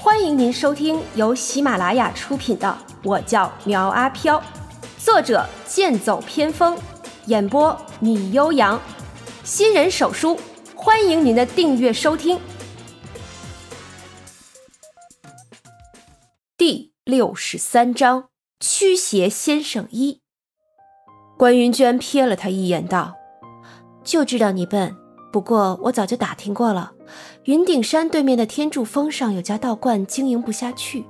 欢迎您收听由喜马拉雅出品的《我叫苗阿飘》，作者剑走偏锋，演播米悠扬，新人手书，欢迎您的订阅收听。第六十三章：驱邪先生一。关云娟瞥了他一眼，道：“就知道你笨。”不过我早就打听过了，云顶山对面的天柱峰上有家道观经营不下去，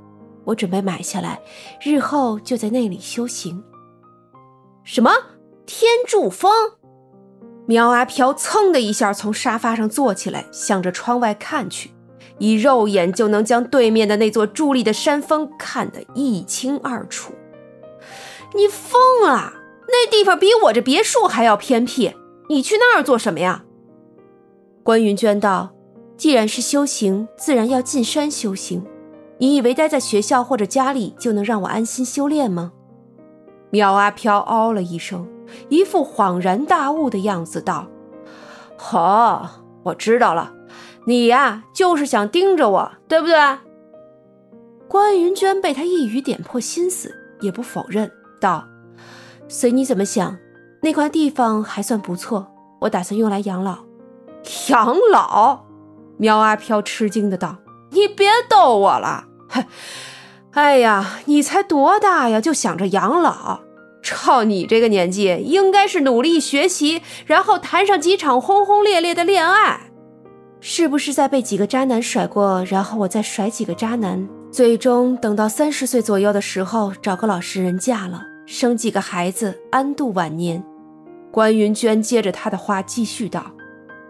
我准备买下来，日后就在那里修行。什么天柱峰？苗阿飘噌的一下从沙发上坐起来，向着窗外看去，以肉眼就能将对面的那座伫立的山峰看得一清二楚。你疯了？那地方比我这别墅还要偏僻，你去那儿做什么呀？关云娟道：“既然是修行，自然要进山修行。你以为待在学校或者家里就能让我安心修炼吗？”苗阿飘哦了一声，一副恍然大悟的样子道：“哦，我知道了，你呀就是想盯着我，对不对？”关云娟被他一语点破心思，也不否认，道：“随你怎么想，那块地方还算不错，我打算用来养老。”养老，苗阿飘吃惊的道：“你别逗我了，哼，哎呀，你才多大呀，就想着养老？照你这个年纪，应该是努力学习，然后谈上几场轰轰烈烈的恋爱，是不是再被几个渣男甩过，然后我再甩几个渣男，最终等到三十岁左右的时候，找个老实人嫁了，生几个孩子，安度晚年？”关云娟接着他的话继续道。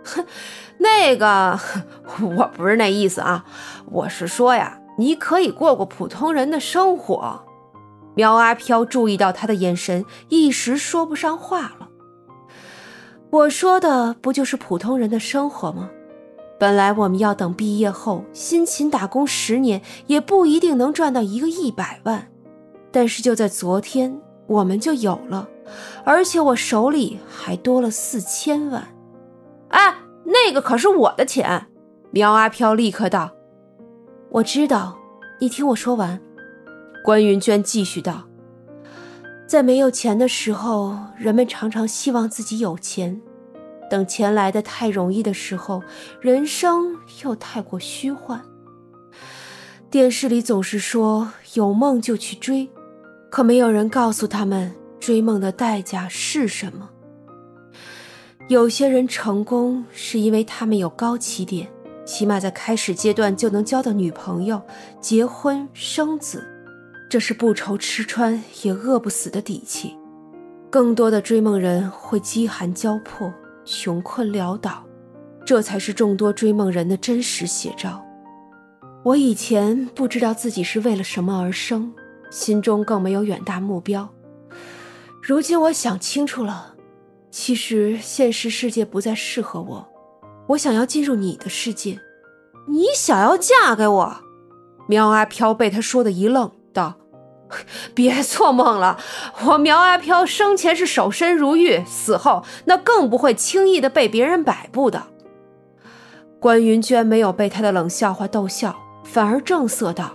哼，那个 我不是那意思啊，我是说呀，你可以过过普通人的生活。苗阿飘注意到他的眼神，一时说不上话了。我说的不就是普通人的生活吗？本来我们要等毕业后辛勤打工十年，也不一定能赚到一个一百万，但是就在昨天，我们就有了，而且我手里还多了四千万。哎，那个可是我的钱！苗阿飘立刻道：“我知道，你听我说完。”关云娟继续道：“在没有钱的时候，人们常常希望自己有钱；等钱来的太容易的时候，人生又太过虚幻。电视里总是说有梦就去追，可没有人告诉他们追梦的代价是什么。”有些人成功是因为他们有高起点，起码在开始阶段就能交到女朋友、结婚生子，这是不愁吃穿也饿不死的底气。更多的追梦人会饥寒交迫、穷困潦倒，这才是众多追梦人的真实写照。我以前不知道自己是为了什么而生，心中更没有远大目标。如今我想清楚了。其实现实世界不再适合我，我想要进入你的世界。你想要嫁给我？苗阿飘被他说的一愣，道：“ 别做梦了，我苗阿飘生前是守身如玉，死后那更不会轻易的被别人摆布的。”关云娟没有被他的冷笑话逗笑，反而正色道：“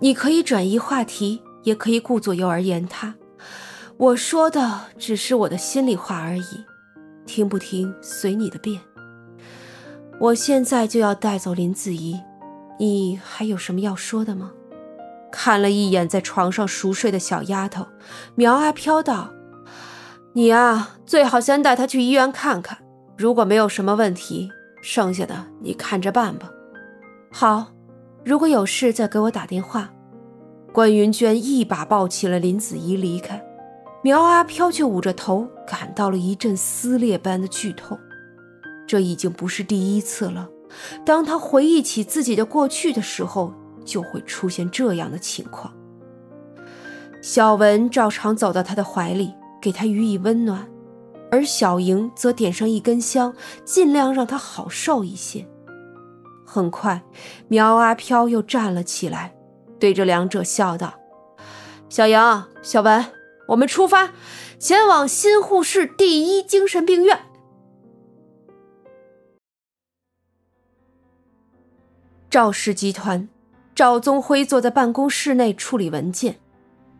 你可以转移话题，也可以顾左右而言他。”我说的只是我的心里话而已，听不听随你的便。我现在就要带走林子怡，你还有什么要说的吗？看了一眼在床上熟睡的小丫头，苗阿飘道：“你啊，最好先带她去医院看看，如果没有什么问题，剩下的你看着办吧。”好，如果有事再给我打电话。关云娟一把抱起了林子怡离开。苗阿飘却捂着头，感到了一阵撕裂般的剧痛。这已经不是第一次了。当他回忆起自己的过去的时候，就会出现这样的情况。小文照常走到他的怀里，给他予以温暖，而小莹则点上一根香，尽量让他好受一些。很快，苗阿飘又站了起来，对着两者笑道：“小莹，小文。”我们出发，前往新护市第一精神病院。赵氏集团赵宗辉坐在办公室内处理文件，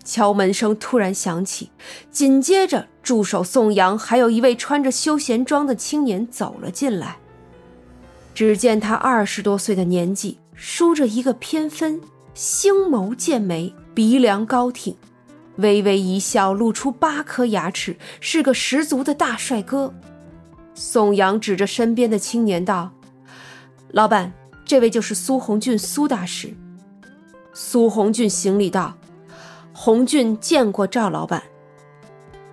敲门声突然响起，紧接着助手宋阳还有一位穿着休闲装的青年走了进来。只见他二十多岁的年纪，梳着一个偏分，星眸剑眉，鼻梁高挺，微微一笑，露出八颗牙齿，是个十足的大帅哥。宋阳指着身边的青年道：“老板，这位就是苏红俊，苏大师。”苏红俊行礼道：“红俊见过赵老板。”“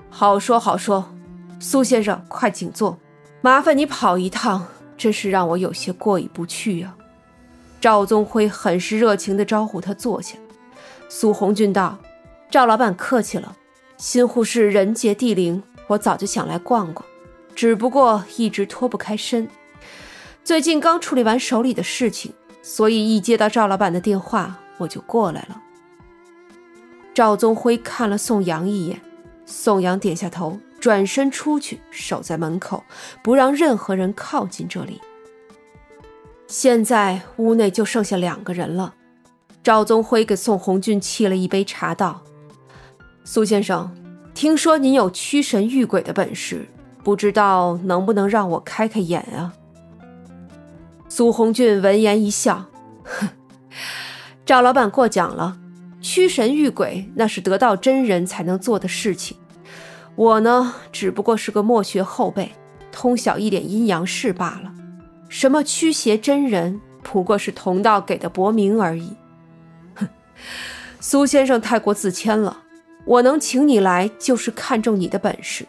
好说好说，苏先生快请坐，麻烦你跑一趟。”真是让我有些过意不去呀！赵宗辉很是热情地招呼他坐下。苏红俊道：“赵老板客气了，新护士人杰地灵，我早就想来逛逛，只不过一直脱不开身。最近刚处理完手里的事情，所以一接到赵老板的电话，我就过来了。”赵宗辉看了宋阳一眼，宋阳点下头。转身出去，守在门口，不让任何人靠近这里。现在屋内就剩下两个人了。赵宗辉给宋红俊沏了一杯茶，道：“苏先生，听说您有驱神御鬼的本事，不知道能不能让我开开眼啊？”苏红俊闻言一笑：“哼，赵老板过奖了，驱神御鬼那是得道真人才能做的事情。”我呢，只不过是个墨学后辈，通晓一点阴阳事罢了。什么驱邪真人，不过是同道给的薄名而已。哼，苏先生太过自谦了。我能请你来，就是看中你的本事。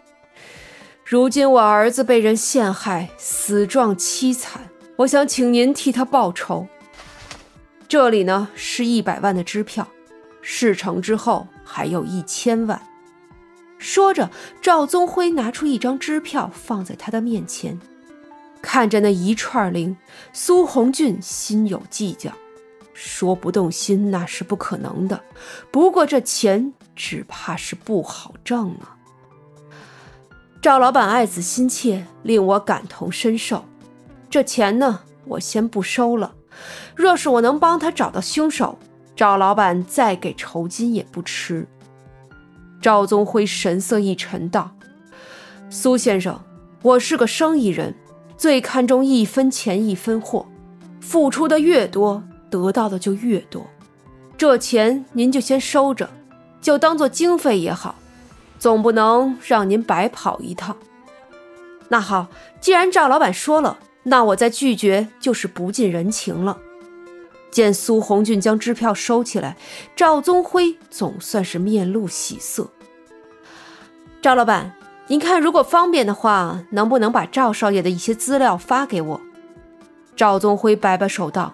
如今我儿子被人陷害，死状凄惨，我想请您替他报仇。这里呢是一百万的支票，事成之后还有一千万。说着，赵宗辉拿出一张支票放在他的面前，看着那一串零，苏红俊心有计较，说不动心那是不可能的。不过这钱只怕是不好挣啊。赵老板爱子心切，令我感同身受。这钱呢，我先不收了。若是我能帮他找到凶手，赵老板再给酬金也不迟。赵宗辉神色一沉，道：“苏先生，我是个生意人，最看重一分钱一分货，付出的越多，得到的就越多。这钱您就先收着，就当做经费也好，总不能让您白跑一趟。那好，既然赵老板说了，那我再拒绝就是不近人情了。”见苏红俊将支票收起来，赵宗辉总算是面露喜色。赵老板，您看，如果方便的话，能不能把赵少爷的一些资料发给我？赵宗辉摆摆手道：“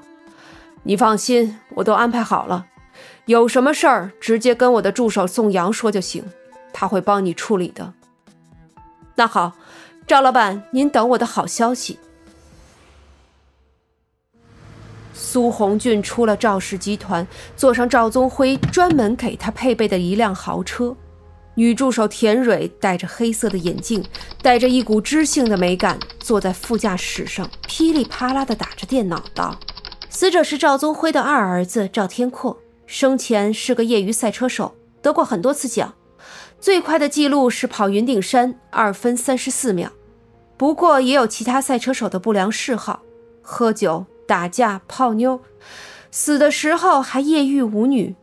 你放心，我都安排好了，有什么事儿直接跟我的助手宋阳说就行，他会帮你处理的。”那好，赵老板，您等我的好消息。苏红俊出了赵氏集团，坐上赵宗辉专门给他配备的一辆豪车。女助手田蕊戴着黑色的眼镜，带着一股知性的美感，坐在副驾驶上，噼里啪啦地打着电脑道：“死者是赵宗辉的二儿子赵天阔，生前是个业余赛车手，得过很多次奖，最快的记录是跑云顶山二分三十四秒。不过也有其他赛车手的不良嗜好，喝酒。”打架泡妞，死的时候还夜遇舞女，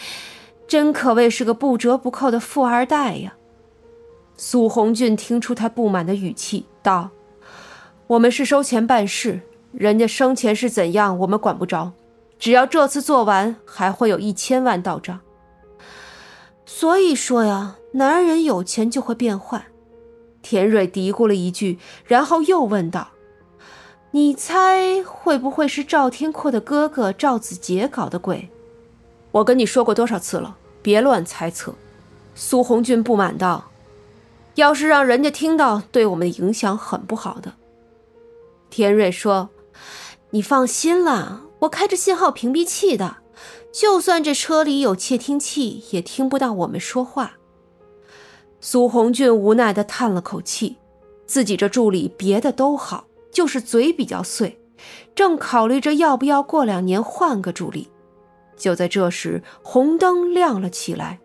真可谓是个不折不扣的富二代呀！苏红俊听出他不满的语气，道：“我们是收钱办事，人家生前是怎样，我们管不着。只要这次做完，还会有一千万到账。所以说呀，男人有钱就会变坏。”田蕊嘀咕了一句，然后又问道。你猜会不会是赵天阔的哥哥赵子杰搞的鬼？我跟你说过多少次了，别乱猜测。苏红俊不满道：“要是让人家听到，对我们的影响很不好的。”田瑞说：“你放心啦，我开着信号屏蔽器的，就算这车里有窃听器，也听不到我们说话。”苏红俊无奈地叹了口气，自己这助理别的都好。就是嘴比较碎，正考虑着要不要过两年换个助理，就在这时，红灯亮了起来。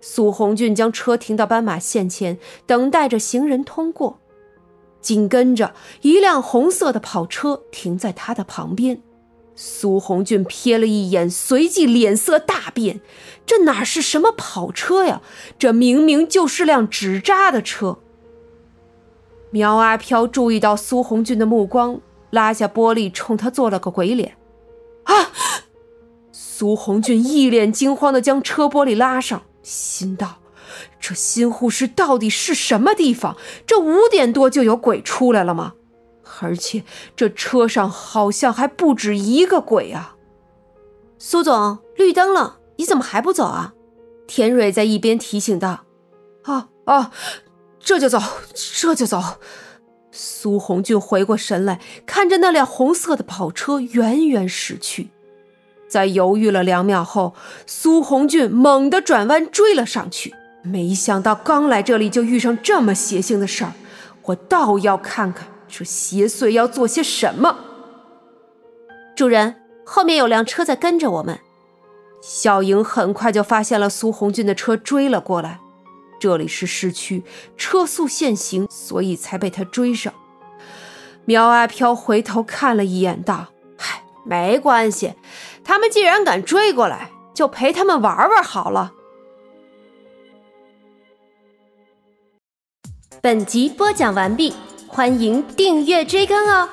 苏红俊将车停到斑马线前，等待着行人通过。紧跟着，一辆红色的跑车停在他的旁边。苏红俊瞥了一眼，随即脸色大变。这哪是什么跑车呀？这明明就是辆纸扎的车。苗阿飘注意到苏红俊的目光，拉下玻璃，冲他做了个鬼脸。啊！苏红俊一脸惊慌地将车玻璃拉上，心道：这新护士到底是什么地方？这五点多就有鬼出来了吗？而且这车上好像还不止一个鬼啊！苏总，绿灯了，你怎么还不走啊？田蕊在一边提醒道：“啊啊，这就走，这就走。”苏红俊回过神来，看着那辆红色的跑车远远驶去，在犹豫了两秒后，苏红俊猛地转弯追了上去。没想到刚来这里就遇上这么邪性的事儿，我倒要看看。这邪祟要做些什么？主人，后面有辆车在跟着我们。小莹很快就发现了苏红俊的车追了过来。这里是市区，车速限行，所以才被他追上。苗阿飘回头看了一眼，道：“嗨，没关系，他们既然敢追过来，就陪他们玩玩好了。”本集播讲完毕。欢迎订阅追更哦！